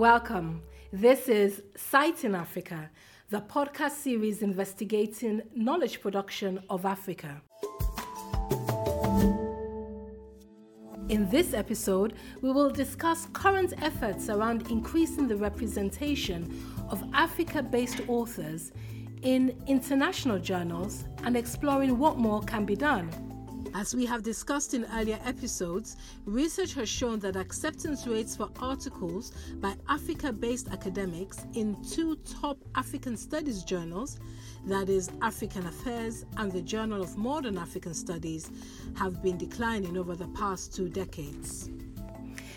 Welcome. This is Citing Africa, the podcast series investigating knowledge production of Africa. In this episode, we will discuss current efforts around increasing the representation of Africa based authors in international journals and exploring what more can be done. As we have discussed in earlier episodes, research has shown that acceptance rates for articles by Africa based academics in two top African studies journals, that is, African Affairs and the Journal of Modern African Studies, have been declining over the past two decades.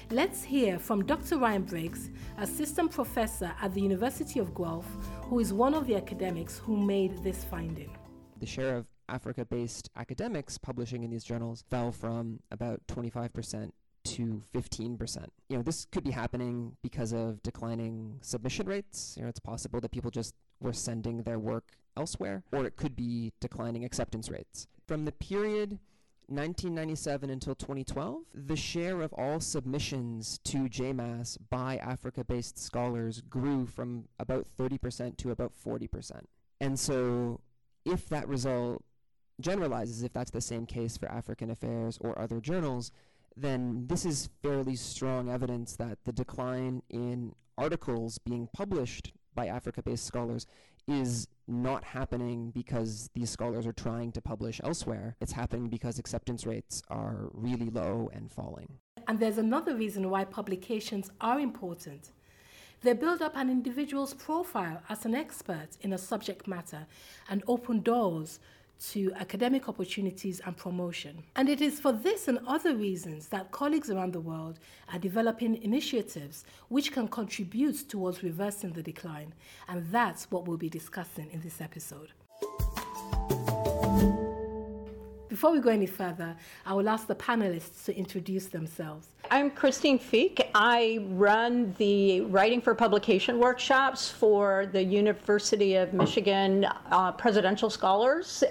Let's hear from Dr. Ryan Briggs, assistant professor at the University of Guelph, who is one of the academics who made this finding. The share of Africa based academics publishing in these journals fell from about 25% to 15%. You know, this could be happening because of declining submission rates. You know, it's possible that people just were sending their work elsewhere, or it could be declining acceptance rates. From the period 1997 until 2012, the share of all submissions to JMAS by Africa based scholars grew from about 30% to about 40%. And so, if that result generalizes if that's the same case for African Affairs or other journals, then this is fairly strong evidence that the decline in articles being published by Africa based scholars is not happening because these scholars are trying to publish elsewhere. It's happening because acceptance rates are really low and falling. And there's another reason why publications are important. They build up an individual's profile as an expert in a subject matter and open doors to academic opportunities and promotion. And it is for this and other reasons that colleagues around the world are developing initiatives which can contribute towards reversing the decline. And that's what we'll be discussing in this episode. Before we go any further, I will ask the panelists to introduce themselves. I'm Christine Feak. I run the Writing for Publication workshops for the University of Michigan uh, Presidential Scholars.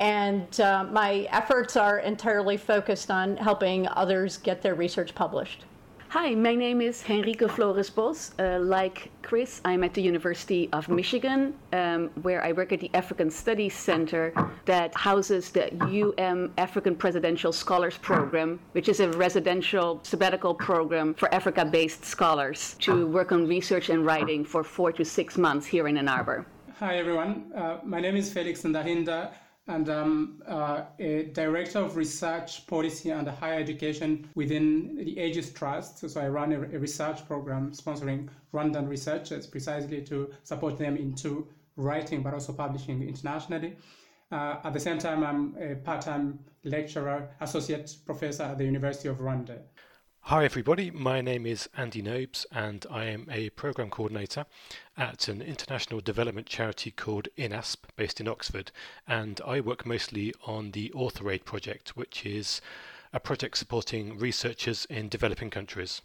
And uh, my efforts are entirely focused on helping others get their research published. Hi, my name is Henrike Florusbosch. Uh, like Chris, I'm at the University of Michigan, um, where I work at the African Studies Center that houses the UM African Presidential Scholars Program, which is a residential sabbatical program for Africa based scholars to work on research and writing for four to six months here in Ann Arbor. Hi, everyone. Uh, my name is Felix Ndahinda and I'm uh, a director of research policy and higher education within the Aegis Trust. So I run a, a research program sponsoring Rwandan researchers precisely to support them into writing but also publishing internationally. Uh, at the same time, I'm a part-time lecturer, associate professor at the University of Rwanda. Hi, everybody. My name is Andy Nobes, and I am a program coordinator at an international development charity called INASP, based in Oxford. And I work mostly on the AuthorAid project, which is a project supporting researchers in developing countries.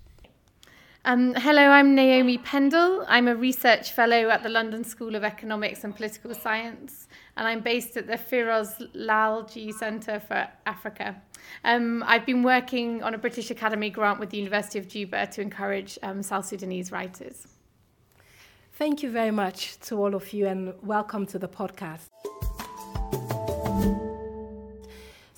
Um, hello, I'm Naomi Pendle. I'm a research fellow at the London School of Economics and Political Science, and I'm based at the Feroz Lalji Centre for Africa. Um, I've been working on a British Academy grant with the University of Juba to encourage um, South Sudanese writers. Thank you very much to all of you, and welcome to the podcast.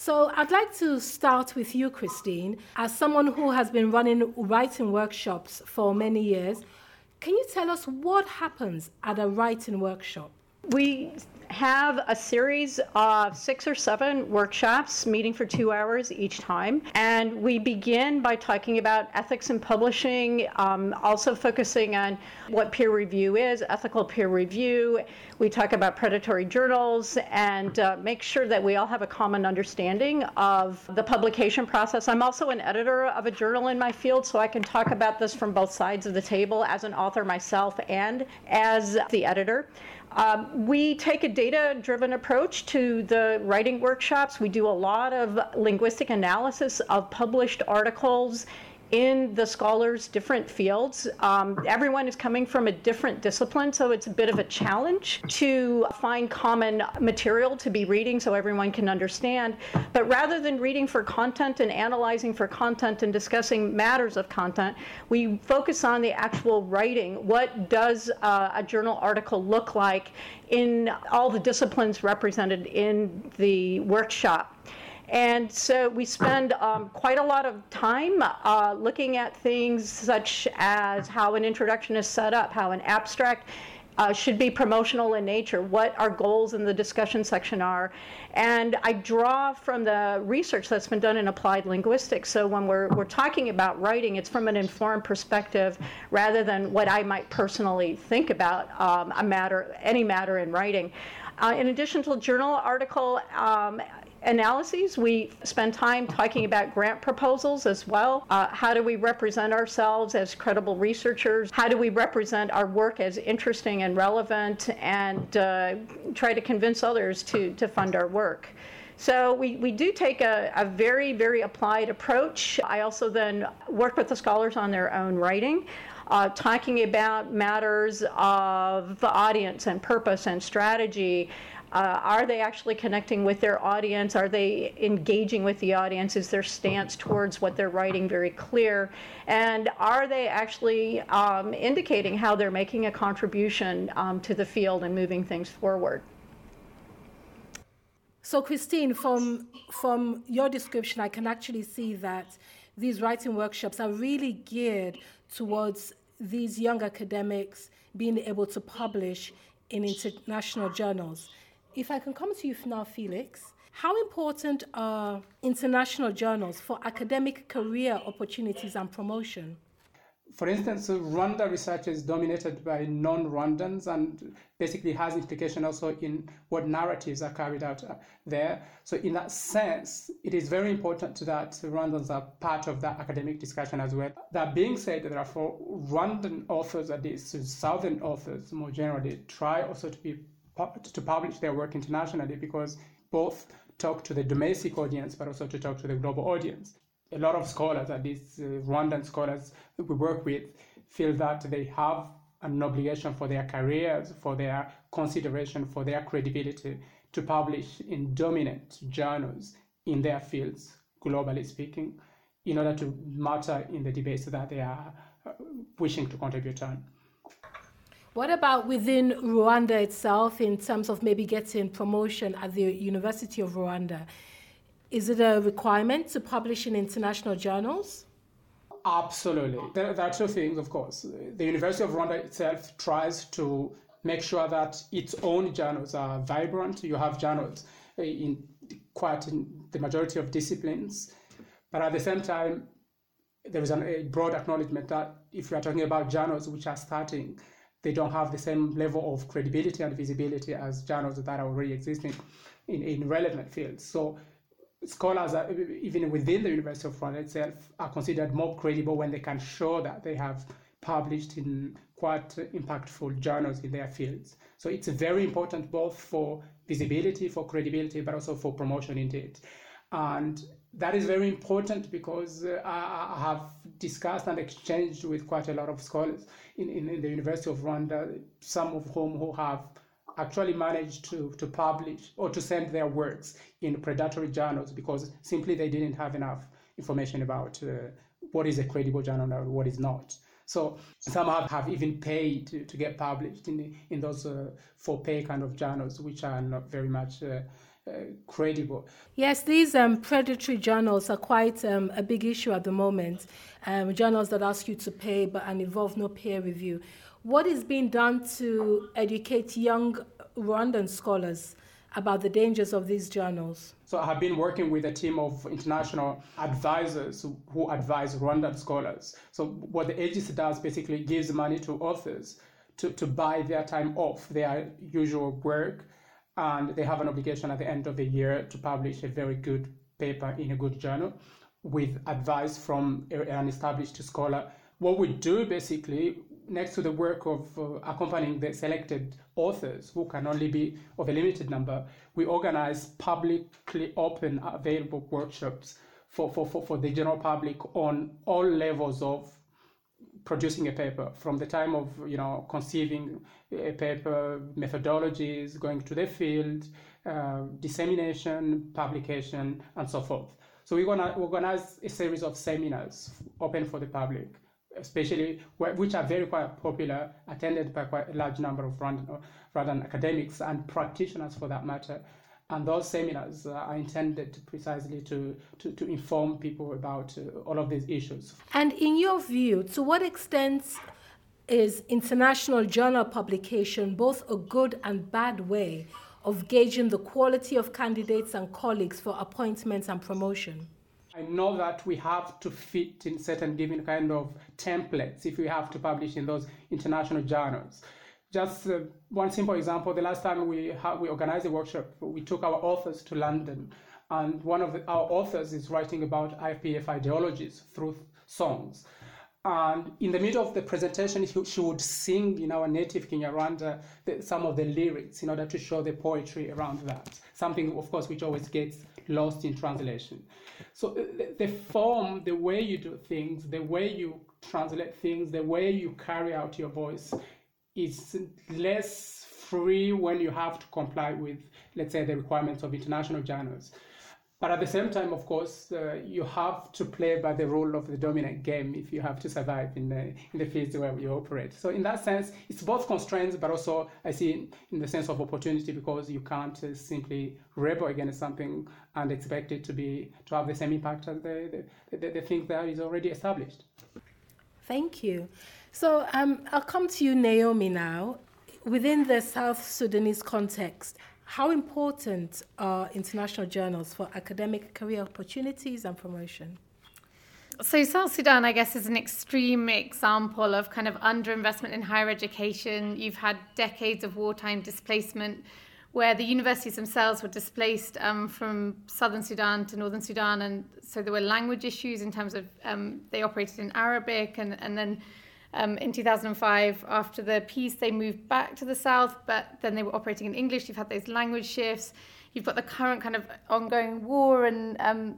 So, I'd like to start with you, Christine. As someone who has been running writing workshops for many years, can you tell us what happens at a writing workshop? We have a series of six or seven workshops meeting for two hours each time. And we begin by talking about ethics in publishing, um, also focusing on what peer review is, ethical peer review. We talk about predatory journals and uh, make sure that we all have a common understanding of the publication process. I'm also an editor of a journal in my field, so I can talk about this from both sides of the table as an author myself and as the editor. Um, we take a data driven approach to the writing workshops. We do a lot of linguistic analysis of published articles in the scholars, different fields. Um, everyone is coming from a different discipline, so it's a bit of a challenge to find common material to be reading so everyone can understand. But rather than reading for content and analyzing for content and discussing matters of content, we focus on the actual writing. What does uh, a journal article look like in all the disciplines represented in the workshop? And so we spend um, quite a lot of time uh, looking at things such as how an introduction is set up, how an abstract uh, should be promotional in nature, what our goals in the discussion section are. And I draw from the research that's been done in applied linguistics. So when we're, we're talking about writing, it's from an informed perspective rather than what I might personally think about um, a matter, any matter in writing. Uh, in addition to journal article, um, analyses. We spend time talking about grant proposals as well. Uh, how do we represent ourselves as credible researchers? How do we represent our work as interesting and relevant and uh, try to convince others to, to fund our work? So we, we do take a, a very, very applied approach. I also then work with the scholars on their own writing. Uh, talking about matters of the audience and purpose and strategy, uh, are they actually connecting with their audience? Are they engaging with the audience? Is their stance towards what they're writing very clear? And are they actually um, indicating how they're making a contribution um, to the field and moving things forward? So, Christine, from from your description, I can actually see that these writing workshops are really geared towards these young academics being able to publish in international journals. If I can come to you now, Felix, how important are international journals for academic career opportunities and promotion? For instance, Rwanda research is dominated by non-Rwandans and basically has implication also in what narratives are carried out uh, there. So in that sense, it is very important that Rwandans are part of that academic discussion as well. That being said, therefore, Rwandan authors, at least Southern authors more generally, try also to be to publish their work internationally because both talk to the domestic audience but also to talk to the global audience. A lot of scholars, at least uh, Rwandan scholars we work with, feel that they have an obligation for their careers, for their consideration, for their credibility to publish in dominant journals in their fields, globally speaking, in order to matter in the debates that they are uh, wishing to contribute on. What about within Rwanda itself in terms of maybe getting promotion at the University of Rwanda? Is it a requirement to publish in international journals? Absolutely. There, there, are two things, of course. The University of Rwanda itself tries to make sure that its own journals are vibrant. You have journals eh, in quite in the majority of disciplines. But at the same time, there is an, a broad acknowledgement that if we are talking about journals which are starting, they don't have the same level of credibility and visibility as journals that are already existing in, in relevant fields. So scholars, are, even within the University of Rwanda itself, are considered more credible when they can show that they have published in quite impactful journals in their fields. So it's very important both for visibility, for credibility, but also for promotion indeed. And that is very important because uh, I, have discussed and exchanged with quite a lot of scholars in, in, in, the University of Rwanda, some of whom who have actually managed to, to publish or to send their works in predatory journals because simply they didn't have enough information about uh, what is a credible journal and what is not. So some have, have even paid to, to get published in, in those uh, for pay kind of journals, which are not very much uh, uh, credible. Yes, these um, predatory journals are quite um, a big issue at the moment. Um, journals that ask you to pay but and involve no peer review. What is being done to educate young Rwandan scholars about the dangers of these journals? So I have been working with a team of international advisors who advise Rwandan scholars. So what the agency does basically gives money to authors to, to buy their time off their usual work and they have an obligation at the end of the year to publish a very good paper in a good journal with advice from an established scholar. What we do basically, next to the work of uh, accompanying the selected authors, who can only be of a limited number, we organize publicly open available workshops for, for, for, for the general public on all levels of producing a paper from the time of you know conceiving a paper methodologies going to the field uh, dissemination publication and so forth. So we're going to organize a series of seminars open for the public especially which are very quite popular attended by quite a large number of Rwandan, Rwandan academics and practitioners for that matter and those seminars are intended precisely to, to, to inform people about uh, all of these issues. And in your view, to what extent is international journal publication both a good and bad way of gauging the quality of candidates and colleagues for appointments and promotion? I know that we have to fit in certain given kind of templates if we have to publish in those international journals. Just uh, one simple example, the last time we, ha- we organized a workshop, we took our authors to London, and one of the, our authors is writing about IPF ideologies through songs. And in the middle of the presentation, she would sing in our native Kinyarwanda the, some of the lyrics in order to show the poetry around that. Something, of course, which always gets lost in translation. So uh, the, the form, the way you do things, the way you translate things, the way you carry out your voice is less free when you have to comply with, let's say, the requirements of international journals. But at the same time, of course, uh, you have to play by the rule of the dominant game if you have to survive in the in the fields where you operate. So in that sense, it's both constraints, but also I see in the sense of opportunity because you can't uh, simply rebel against something and expect it to be to have the same impact as the the, the, the thing that is already established. Thank you. So um, I'll come to you, Naomi, now. Within the South Sudanese context, how important are international journals for academic career opportunities and promotion? So, South Sudan, I guess, is an extreme example of kind of underinvestment in higher education. You've had decades of wartime displacement where the universities themselves were displaced um, from southern Sudan to northern Sudan. And so there were language issues in terms of um, they operated in Arabic and, and then um, in 2005, after the peace, they moved back to the south, but then they were operating in English. You've had those language shifts. You've got the current kind of ongoing war and um,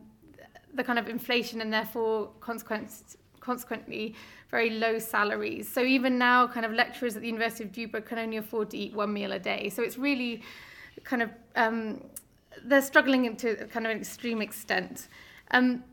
the kind of inflation, and therefore consequence, consequently very low salaries. So even now, kind of lecturers at the University of Juba can only afford to eat one meal a day. So it's really kind of um, they're struggling to kind of an extreme extent. Um,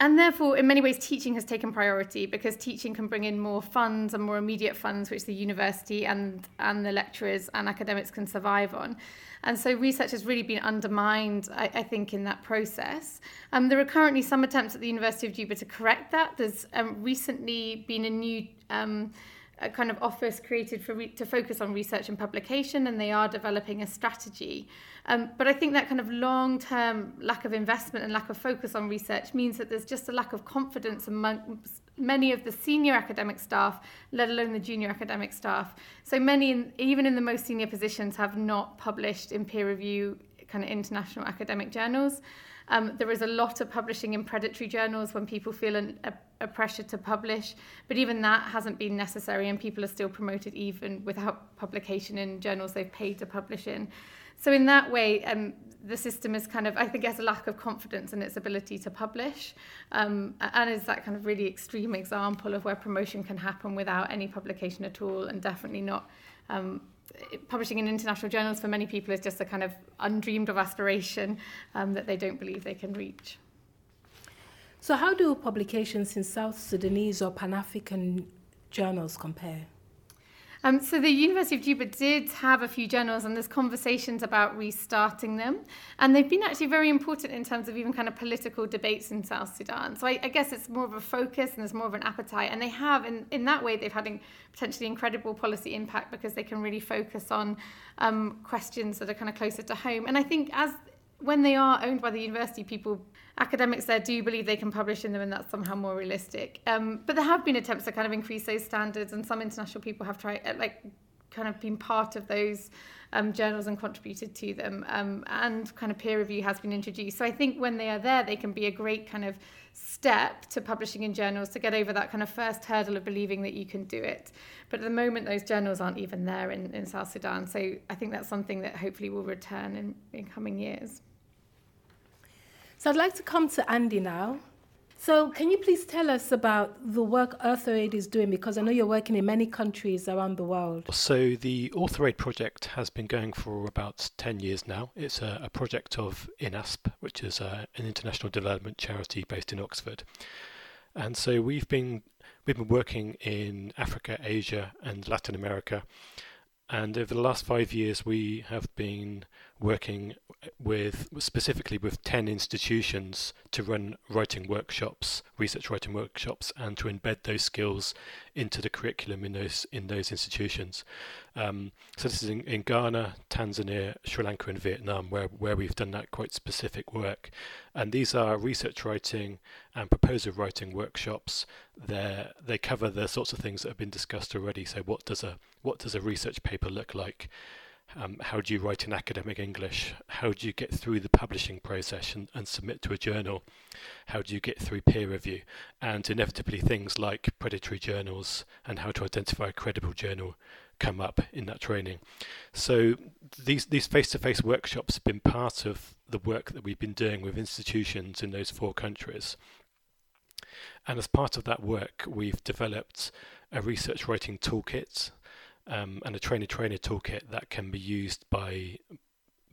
and therefore, in many ways, teaching has taken priority because teaching can bring in more funds and more immediate funds, which the university and, and the lecturers and academics can survive on. And so research has really been undermined, I, I think, in that process. Um, there are currently some attempts at the University of Juba to correct that. There's um, recently been a new um, a kind of office created for re- to focus on research and publication, and they are developing a strategy. Um, but I think that kind of long-term lack of investment and lack of focus on research means that there's just a lack of confidence among many of the senior academic staff, let alone the junior academic staff. So many, in, even in the most senior positions, have not published in peer review kind of international academic journals. Um, there is a lot of publishing in predatory journals when people feel an, a, a pressure to publish, but even that hasn't been necessary, and people are still promoted even without publication in journals they've paid to publish in. So in that way, um, the system is kind of, I think, has a lack of confidence in its ability to publish, um, and is that kind of really extreme example of where promotion can happen without any publication at all, and definitely not um, publishing in international journals for many people is just a kind of undreamed of aspiration um, that they don't believe they can reach. So, how do publications in South Sudanese or Pan African journals compare? Um, so the University of Juba did have a few journals, and there's conversations about restarting them, and they've been actually very important in terms of even kind of political debates in South Sudan. So I, I guess it's more of a focus and there's more of an appetite, and they have in in that way they've had in, potentially incredible policy impact because they can really focus on um, questions that are kind of closer to home. And I think as when they are owned by the university, people academics there do believe they can publish in them and that's somehow more realistic. Um, but there have been attempts to kind of increase those standards and some international people have tried, uh, like, kind of been part of those um, journals and contributed to them. Um, and kind of peer review has been introduced. So I think when they are there, they can be a great kind of step to publishing in journals to get over that kind of first hurdle of believing that you can do it. But at the moment, those journals aren't even there in, in South Sudan. So I think that's something that hopefully will return in, in coming years. So I'd like to come to Andy now. So, can you please tell us about the work AuthorAid is doing? Because I know you're working in many countries around the world. So, the AuthorAid project has been going for about 10 years now. It's a, a project of INASP, which is a, uh, an international development charity based in Oxford. And so, we've been we've been working in Africa, Asia, and Latin America. And over the last five years, we have been working with specifically with 10 institutions to run writing workshops, research writing workshops, and to embed those skills into the curriculum in those in those institutions. Um, so this is in, in, Ghana, Tanzania, Sri Lanka, and Vietnam, where where we've done that quite specific work. And these are research writing and proposal writing workshops. They they cover the sorts of things that have been discussed already. So what does a what does a research paper look like? Um, how do you write in academic English? How do you get through the publishing process and, and, submit to a journal? How do you get through peer review? And inevitably, things like predatory journals and how to identify a credible journal come up in that training. So these these face-to-face workshops have been part of the work that we've been doing with institutions in those four countries. And as part of that work, we've developed a research writing toolkit um, and a trainer trainer toolkit that can be used by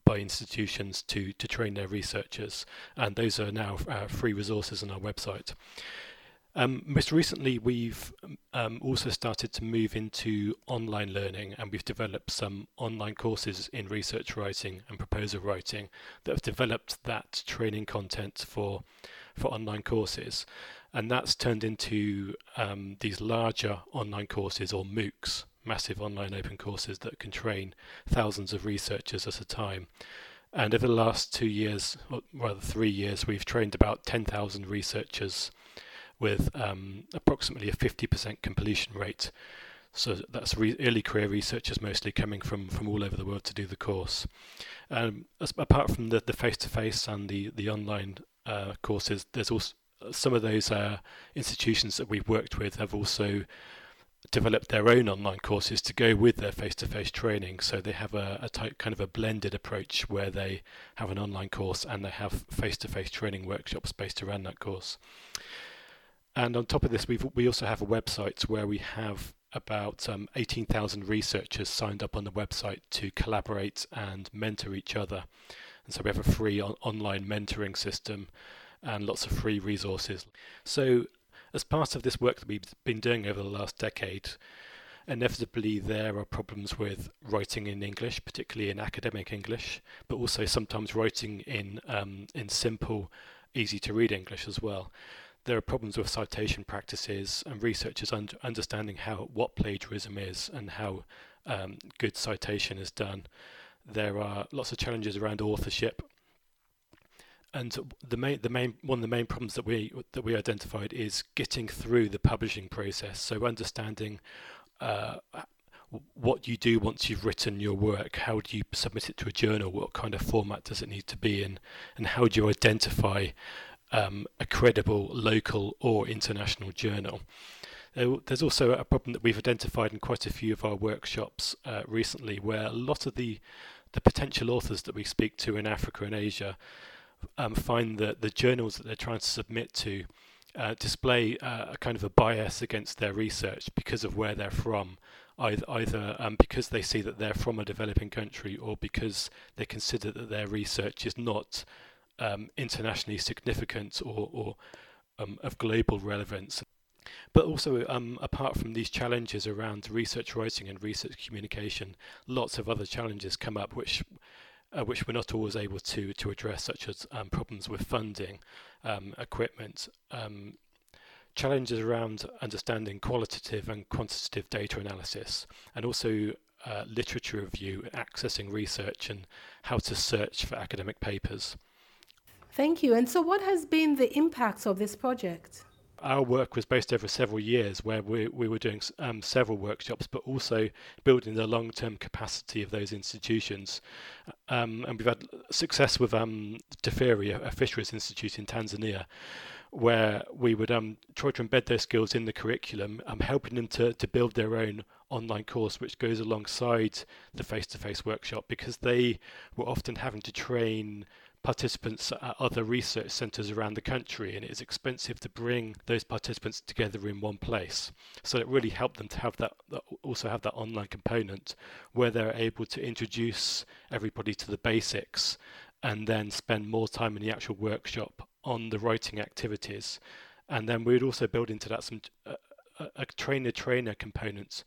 by institutions to to train their researchers, and those are now uh, free resources on our website. Um, most recently, we've um, also started to move into online learning, and we've developed some online courses in research writing and proposal writing that have developed that training content for for online courses, and that's turned into um, these larger online courses or MOOCs, massive online open courses that can train thousands of researchers at a time. And over the last two years, or rather three years, we've trained about 10,000 researchers with um, approximately a 50% completion rate. So that's re- early career researchers mostly coming from, from all over the world to do the course. Um, as, apart from the, the face-to-face and the, the online uh, courses, there's also some of those uh, institutions that we've worked with have also developed their own online courses to go with their face-to-face training. So they have a, a type, kind of a blended approach where they have an online course and they have face-to-face training workshops based around that course. And on top of this, we we also have a website where we have about um, 18,000 researchers signed up on the website to collaborate and mentor each other. And so we have a free on- online mentoring system and lots of free resources. So as part of this work that we've been doing over the last decade, inevitably there are problems with writing in English, particularly in academic English, but also sometimes writing in um, in simple, easy to read English as well. There are problems with citation practices and researchers un- understanding how what plagiarism is and how um, good citation is done. There are lots of challenges around authorship and the main the main one of the main problems that we that we identified is getting through the publishing process. So understanding uh, what you do once you've written your work how do you submit it to a journal what kind of format does it need to be in and how do you identify um, a credible local or international journal? There's also a problem that we've identified in quite a few of our workshops uh, recently where a lot of the the potential authors that we speak to in Africa and Asia um, find that the journals that they're trying to submit to uh, display uh, a kind of a bias against their research because of where they're from, either, either um, because they see that they're from a developing country or because they consider that their research is not um, internationally significant or, or um, of global relevance. But also, um, apart from these challenges around research writing and research communication, lots of other challenges come up which uh, which we're not always able to to address, such as um, problems with funding, um, equipment, um, challenges around understanding qualitative and quantitative data analysis, and also uh, literature review, accessing research, and how to search for academic papers. Thank you. And so, what has been the impact of this project? Our work was based over several years where we, we were doing um, several workshops, but also building the long term capacity of those institutions. Um, and we've had success with um, a fisheries institute in Tanzania, where we would um, try to embed those skills in the curriculum, um, helping them to, to build their own online course, which goes alongside the face to face workshop because they were often having to train participants at other research centres around the country, and it is expensive to bring those participants together in one place. So it really helped them to have that, also have that online component where they're able to introduce everybody to the basics and then spend more time in the actual workshop on the writing activities. And then we'd also build into that some uh, a trainer trainer component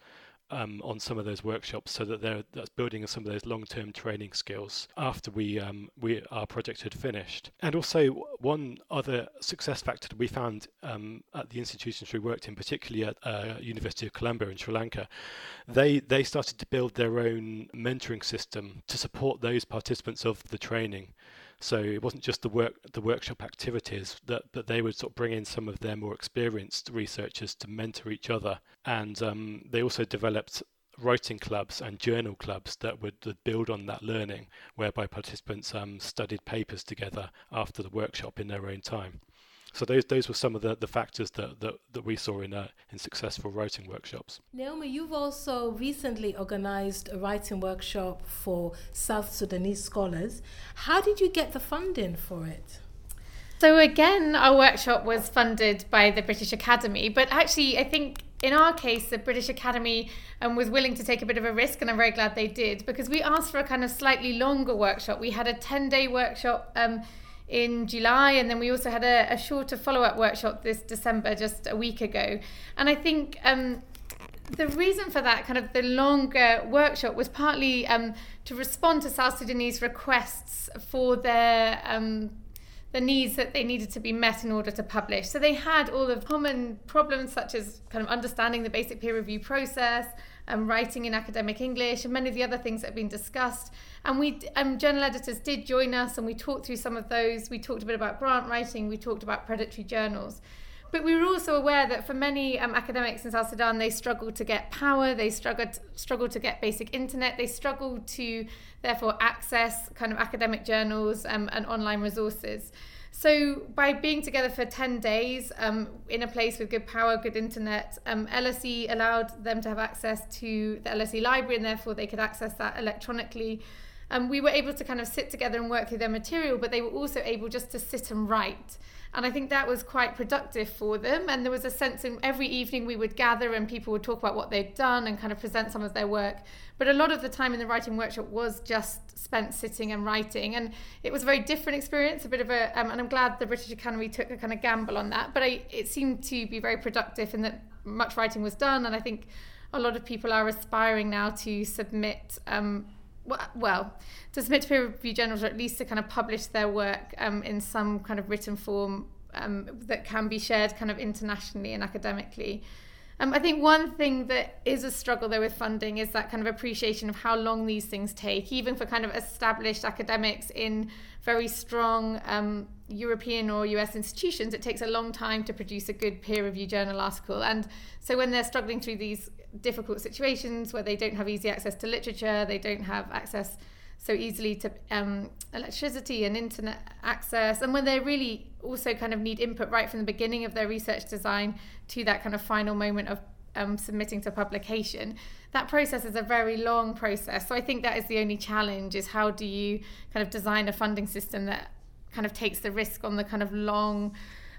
um, on some of those workshops so that they're that's building some of those long-term training skills after we um, we our project had finished. And also one other success factor that we found um, at the institutions we worked in, particularly at uh, University of Colombo in Sri Lanka, they they started to build their own mentoring system to support those participants of the training. So it wasn't just the work the workshop activities that but they would sort of bring in some of their more experienced researchers to mentor each other, and um, they also developed writing clubs and journal clubs that would, build on that learning, whereby participants um, studied papers together after the workshop in their own time. So those those were some of the, the factors that, that, that we saw in uh, in successful writing workshops. Naomi, you've also recently organized a writing workshop for South Sudanese scholars. How did you get the funding for it? So again, our workshop was funded by the British Academy, but actually, I think in our case, the British Academy um, was willing to take a bit of a risk, and I'm very glad they did because we asked for a kind of slightly longer workshop. We had a 10 day workshop. Um, in July, and then we also had a, a shorter follow up workshop this December, just a week ago. And I think um, the reason for that, kind of the longer workshop, was partly um, to respond to South Sudanese requests for their. Um, the needs that they needed to be met in order to publish. So they had all of common problems such as kind of understanding the basic peer review process, um, writing in academic English, and many of the other things that have been discussed. And we, um, journal editors did join us, and we talked through some of those. We talked a bit about grant writing. We talked about predatory journals. But we were also aware that for many um, academics in South Sudan, they struggled to get power, they struggled struggled to get basic internet, they struggled to therefore access kind of academic journals um, and online resources. So by being together for 10 days um, in a place with good power, good internet, um, LSE allowed them to have access to the LSE library and therefore they could access that electronically. Um, we were able to kind of sit together and work through their material, but they were also able just to sit and write. And I think that was quite productive for them. And there was a sense in every evening we would gather and people would talk about what they'd done and kind of present some of their work. But a lot of the time in the writing workshop was just spent sitting and writing. And it was a very different experience, a bit of a, um, and I'm glad the British Academy took a kind of gamble on that. But I, it seemed to be very productive in that much writing was done. And I think a lot of people are aspiring now to submit um, well, to submit to peer review journals or at least to kind of publish their work um, in some kind of written form um, that can be shared kind of internationally and academically. Um, I think one thing that is a struggle though with funding is that kind of appreciation of how long these things take, even for kind of established academics in very strong um, European or US institutions. It takes a long time to produce a good peer review journal article. And so when they're struggling through these difficult situations where they don't have easy access to literature, they don't have access so easily to um, electricity and internet access, and when they really also kind of need input right from the beginning of their research design to that kind of final moment of um, submitting to publication, that process is a very long process. So I think that is the only challenge: is how do you kind of design a funding system that kind of takes the risk on the kind of long,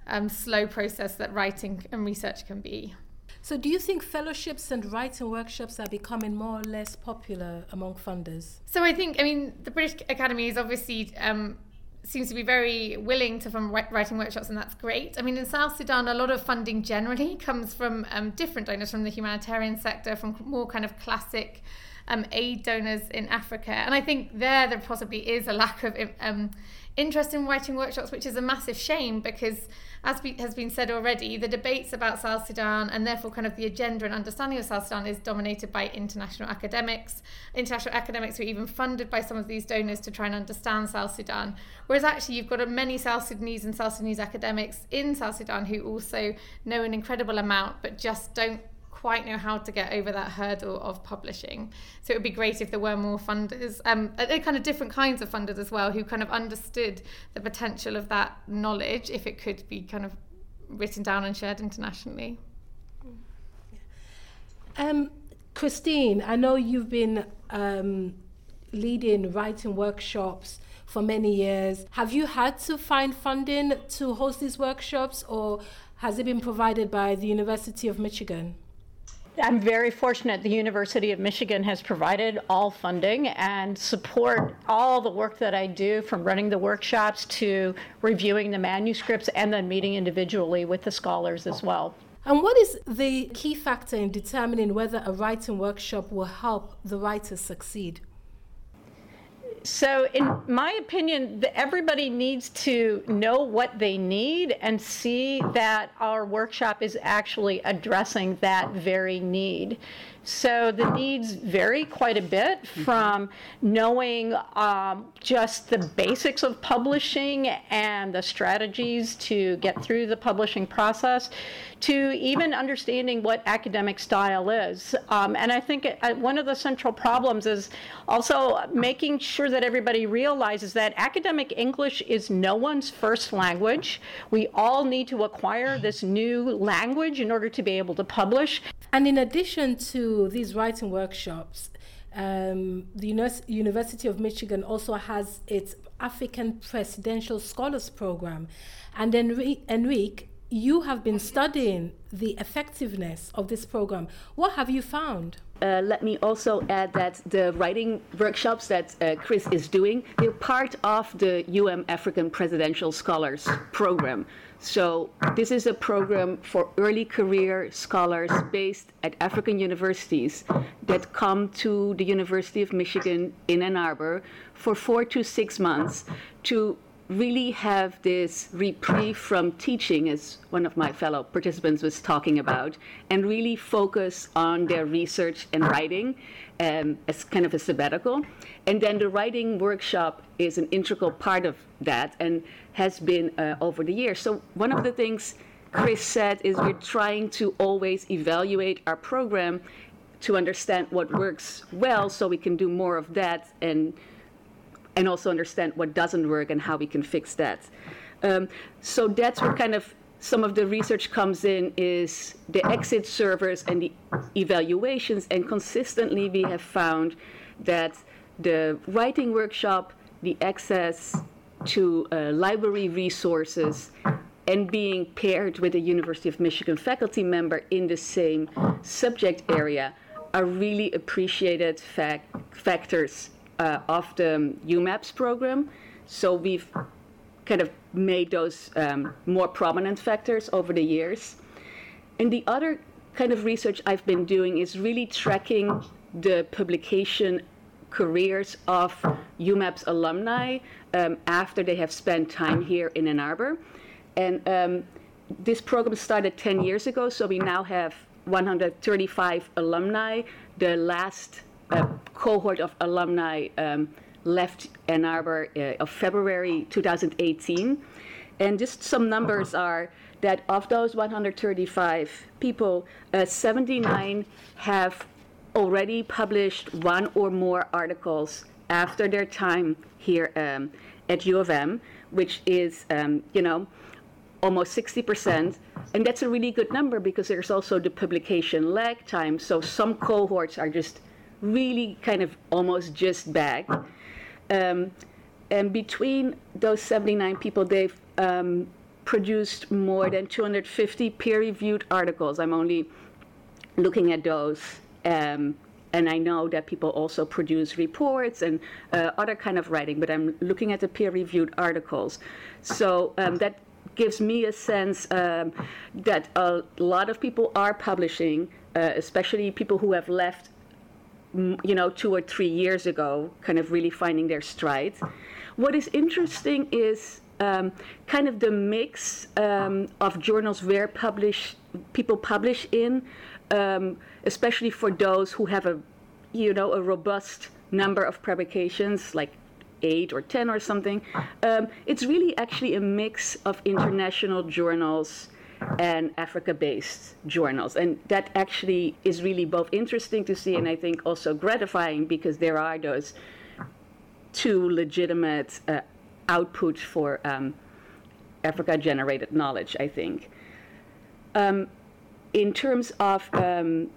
um, slow process that writing and research can be. So, do you think fellowships and writing workshops are becoming more or less popular among funders? So, I think, I mean, the British Academy is obviously um, seems to be very willing to fund writing workshops, and that's great. I mean, in South Sudan, a lot of funding generally comes from um, different donors from the humanitarian sector, from more kind of classic um, aid donors in Africa. And I think there, there possibly is a lack of um, interest in writing workshops, which is a massive shame because, as be, has been said already, the debates about South Sudan and therefore kind of the agenda and understanding of South Sudan is dominated by international academics. International academics who are even funded by some of these donors to try and understand South Sudan. Whereas actually, you've got many South Sudanese and South Sudanese academics in South Sudan who also know an incredible amount but just don't quite know how to get over that hurdle of publishing. So it would be great if there were more funders, um, kind of different kinds of funders as well, who kind of understood the potential of that knowledge if it could be kind of written down and shared internationally. Um, Christine, I know you've been um, leading writing workshops for many years. Have you had to find funding to host these workshops, or has it been provided by the University of Michigan? I'm very fortunate the University of Michigan has provided all funding and support all the work that I do from running the workshops to reviewing the manuscripts and then meeting individually with the scholars as well. And what is the key factor in determining whether a writing workshop will help the writer succeed? So, in my opinion, everybody needs to know what they need and see that our workshop is actually addressing that very need. So the needs vary quite a bit mm-hmm. from knowing um, just the basics of publishing and the strategies to get through the publishing process to even understanding what academic style is. Um, and I think it, uh, one of the central problems is also making sure that everybody realizes that academic English is no one's first language. We all need to acquire this new language in order to be able to publish. And in addition to these writing workshops, um, the University of Michigan also has its African Presidential Scholars Program. And Henrike, you have been studying the effectiveness of this program. What have you found? Uh, let me also add that the writing workshops that uh, Chris is doing, they're part of the UM African Presidential Scholars Program. So this is a program for early career scholars based at African universities that come to the University of Michigan in Ann Arbor for four to six months to really have this reprieve from teaching, as one of my fellow participants was talking about, and really focus on their research and writing um, as kind of a sabbatical. And then the writing workshop is an integral part of that and has been uh, over the years. So, one of the things Chris said is we're trying to always evaluate our program to understand what works well so we can do more of that and and also understand what doesn't work and how we can fix that. Um, so that's where kind of some of the research comes in is the exit servers and the evaluations and consistently we have found that the writing workshop the access to uh, library resources and being paired with a university of michigan faculty member in the same subject area are really appreciated fac- factors uh, of the UMAPS program. So we've kind of made those um, more prominent factors over the years. And the other kind of research I've been doing is really tracking the publication careers of UMAPS alumni um, after they have spent time here in Ann Arbor. And um, this program started 10 years ago, so we now have 135 alumni. The last uh, cohort of alumni um, left Ann Arbor uh, of February 2018. And just some numbers are that of those 135 people, uh, 79 have already published one or more articles after their time here um, at U of M, which is, um, you know, almost 60%. And that's a really good number because there's also the publication lag time. So some cohorts are just really kind of almost just back. Um, and between those 79 people, they've um, produced more than 250 peer-reviewed articles. I'm only looking at those. Um, and I know that people also produce reports and uh, other kind of writing, but I'm looking at the peer-reviewed articles. So um, that gives me a sense um, that a lot of people are publishing, uh, especially people who have left you know, two or three years ago, kind of really finding their stride. What is interesting is um, kind of the mix um, of journals where publish people publish in, um, especially for those who have a, you know, a robust number of publications, like eight or ten or something. Um, it's really actually a mix of international journals and Africa based journals. And that actually is really both interesting to see and I think also gratifying because there are those two legitimate uh, outputs for um, Africa generated knowledge, I think. Um, in terms of um,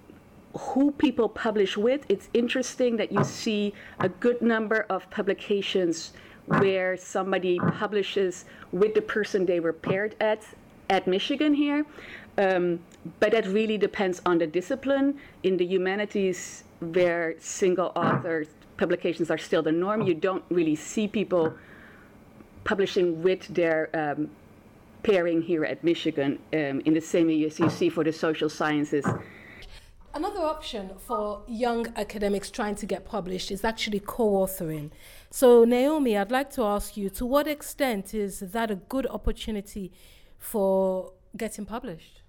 who people publish with, it's interesting that you see a good number of publications where somebody publishes with the person they were paired at at Michigan here. Um, but that really depends on the discipline. In the humanities, where single author publications are still the norm, you don't really see people publishing with their um, pairing here at Michigan um, in the same way as you see for the social sciences. Another option for young academics trying to get published is actually co authoring. So, Naomi, I'd like to ask you to what extent is that a good opportunity for getting published?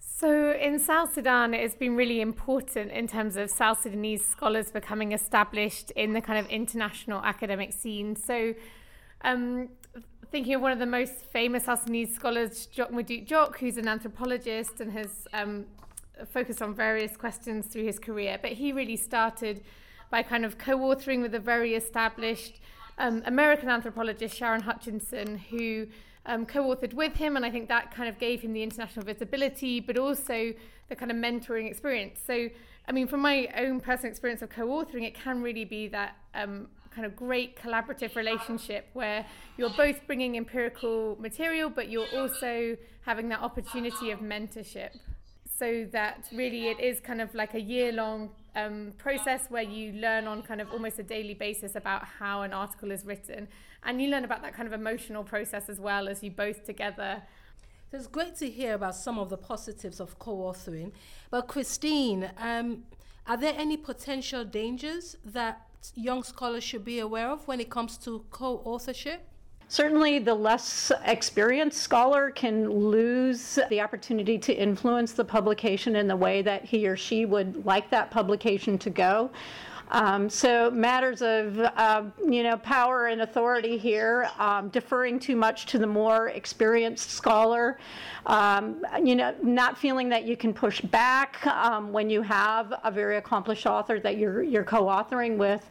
So, in South Sudan, it has been really important in terms of South Sudanese scholars becoming established in the kind of international academic scene. So, um, thinking of one of the most famous South Sudanese scholars, Jok Madut Jok, who's an anthropologist and has um, focused on various questions through his career, but he really started by kind of co authoring with a very established um, American anthropologist, Sharon Hutchinson, who um, co authored with him. And I think that kind of gave him the international visibility, but also the kind of mentoring experience. So, I mean, from my own personal experience of co authoring, it can really be that. Um, kind of great collaborative relationship where you're both bringing empirical material but you're also having that opportunity of mentorship so that really it is kind of like a year long um, process where you learn on kind of almost a daily basis about how an article is written. And you learn about that kind of emotional process as well as you both together. So it's great to hear about some of the positives of co-authoring. But christine um, are there any potential dangers that young scholars should be aware of when it comes to co-authorship Certainly, the less experienced scholar can lose the opportunity to influence the publication in the way that he or she would like that publication to go. Um, so matters of uh, you know power and authority here, um, deferring too much to the more experienced scholar, um, you know, not feeling that you can push back um, when you have a very accomplished author that you're you're co-authoring with.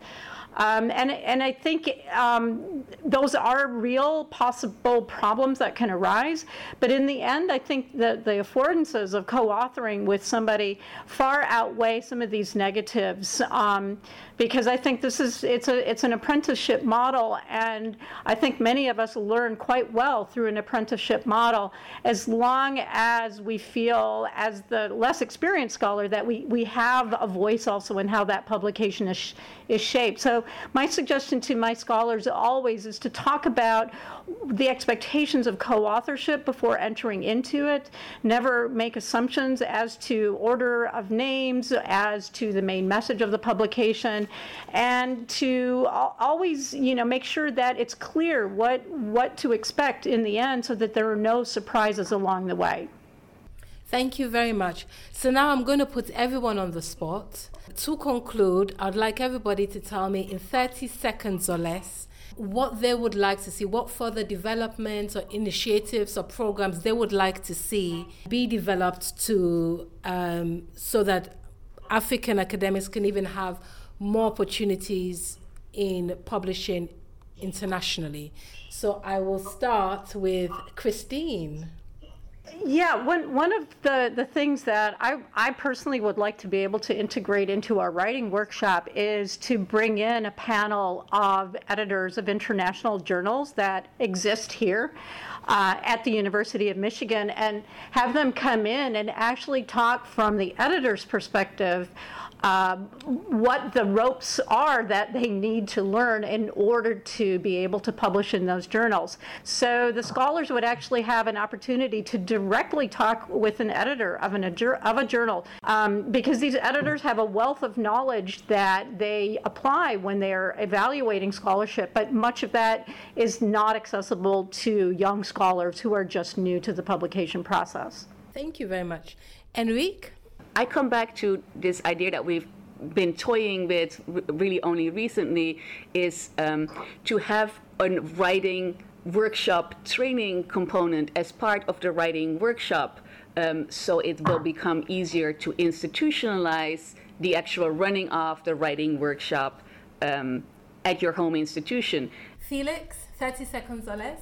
Um, and, and I think um, those are real possible problems that can arise. But in the end, I think that the affordances of co authoring with somebody far outweigh some of these negatives. Um, because I think this is it's a it's an apprenticeship model, and I think many of us learn quite well through an apprenticeship model as long as we feel, as the less experienced scholar, that we we have a voice also in how that publication is is shaped. So my suggestion to my scholars always is to talk about the expectations of co-authorship before entering into it. Never make assumptions as to order of names, as to the main message of the publication, and to always, you know, make sure that it's clear what what to expect in the end, so that there are no surprises along the way. Thank you very much. So now I'm going to put everyone on the spot. To conclude, I'd like everybody to tell me in 30 seconds or less what they would like to see, what further developments or initiatives or programs they would like to see be developed to um, so that African academics can even have more opportunities in publishing internationally. So I will start with Christine. Yeah, one, one of the, the things that I, I personally would like to be able to integrate into our writing workshop is to bring in a panel of editors of international journals that exist here uh, at the University of Michigan and have them come in and actually talk from the editor's perspective um, what the ropes are that they need to learn in order to be able to publish in those journals. So the scholars would actually have an opportunity to directly talk with an editor of, an, of a journal um, because these editors have a wealth of knowledge that they apply when they're evaluating scholarship, but much of that is not accessible to young scholars who are just new to the publication process. Thank you very much. Henrike? I come back to this idea that we've been toying with really only recently is um, to have a writing workshop training component as part of the writing workshop um, so it will become easier to institutionalize the actual running of the writing workshop um, at your home institution. Felix, 30 seconds or less.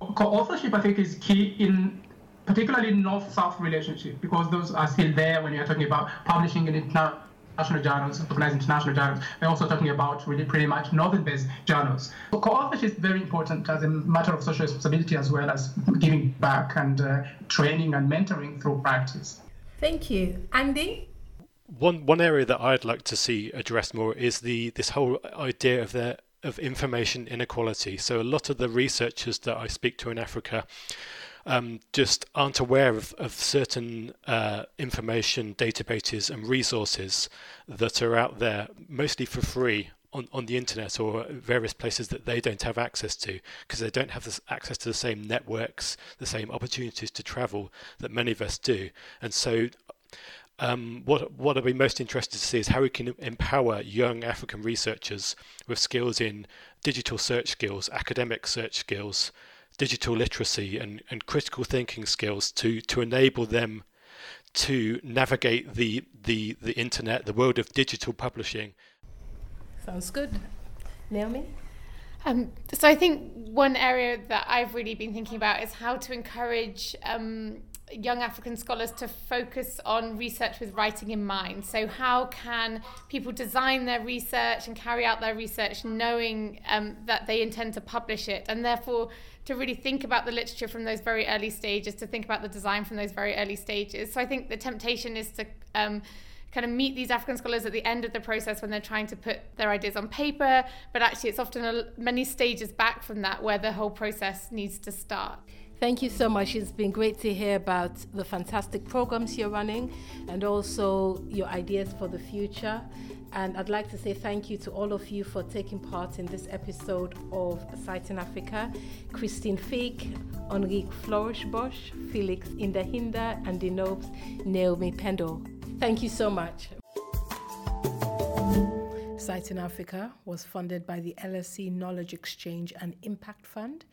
Co-authorship, I think, is key in particularly north-south relationship, because those are still there when you're talking about publishing in interna- national journals, recognized international journals. We're also talking about really pretty much northern-based journals. So co-authorship is very important as a matter of social responsibility as well as giving back and uh, training and mentoring through practice. Thank you. Andy? One one area that I'd like to see addressed more is the this whole idea of the of information inequality. So a lot of the researchers that I speak to in Africa um, just aren't aware of, of certain uh, information databases and resources that are out there, mostly for free on, on the internet or various places that they don't have access to because they don't have this access to the same networks, the same opportunities to travel that many of us do. And so um, what what I'd be most interested to see is how we can empower young African researchers with skills in digital search skills, academic search skills, digital literacy, and, and critical thinking skills to to enable them to navigate the the the internet, the world of digital publishing. Sounds good, Naomi. Um, so I think one area that I've really been thinking about is how to encourage um, young African scholars to focus on research with writing in mind. So, how can people design their research and carry out their research knowing um, that they intend to publish it, and therefore to really think about the literature from those very early stages, to think about the design from those very early stages. So, I think the temptation is to um, kind of meet these African scholars at the end of the process when they're trying to put their ideas on paper, but actually, it's often a, many stages back from that where the whole process needs to start. Thank you so much. It's been great to hear about the fantastic programs you're running and also your ideas for the future. And I'd like to say thank you to all of you for taking part in this episode of Citing Africa. Christine Feak, Henrike Florusbosch, Felix Ndahinda, Andy Nobes Naomi Pendle. Thank you so much. Citing Africa was funded by the LSE Knowledge Exchange and Impact Fund,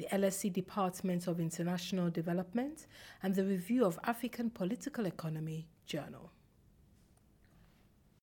the LSE Department of International Development, and the Review of African Political Economy Journal.